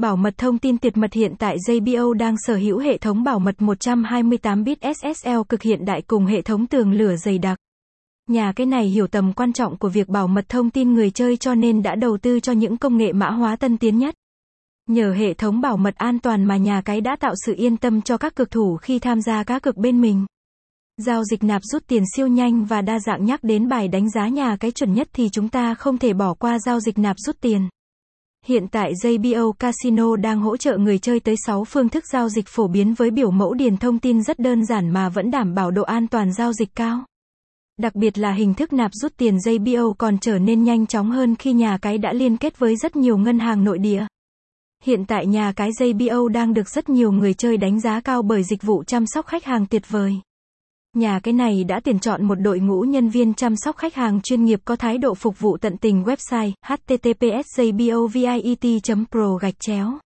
Bảo mật thông tin tuyệt mật hiện tại JBO đang sở hữu hệ thống bảo mật 128 bit SSL cực hiện đại cùng hệ thống tường lửa dày đặc. Nhà cái này hiểu tầm quan trọng của việc bảo mật thông tin người chơi cho nên đã đầu tư cho những công nghệ mã hóa tân tiến nhất. Nhờ hệ thống bảo mật an toàn mà nhà cái đã tạo sự yên tâm cho các cực thủ khi tham gia cá cực bên mình. Giao dịch nạp rút tiền siêu nhanh và đa dạng nhắc đến bài đánh giá nhà cái chuẩn nhất thì chúng ta không thể bỏ qua giao dịch nạp rút tiền. Hiện tại JBO Casino đang hỗ trợ người chơi tới 6 phương thức giao dịch phổ biến với biểu mẫu điền thông tin rất đơn giản mà vẫn đảm bảo độ an toàn giao dịch cao. Đặc biệt là hình thức nạp rút tiền JBO còn trở nên nhanh chóng hơn khi nhà cái đã liên kết với rất nhiều ngân hàng nội địa. Hiện tại nhà cái JBO đang được rất nhiều người chơi đánh giá cao bởi dịch vụ chăm sóc khách hàng tuyệt vời. Nhà cái này đã tuyển chọn một đội ngũ nhân viên chăm sóc khách hàng chuyên nghiệp có thái độ phục vụ tận tình website https jboviet pro gạch chéo.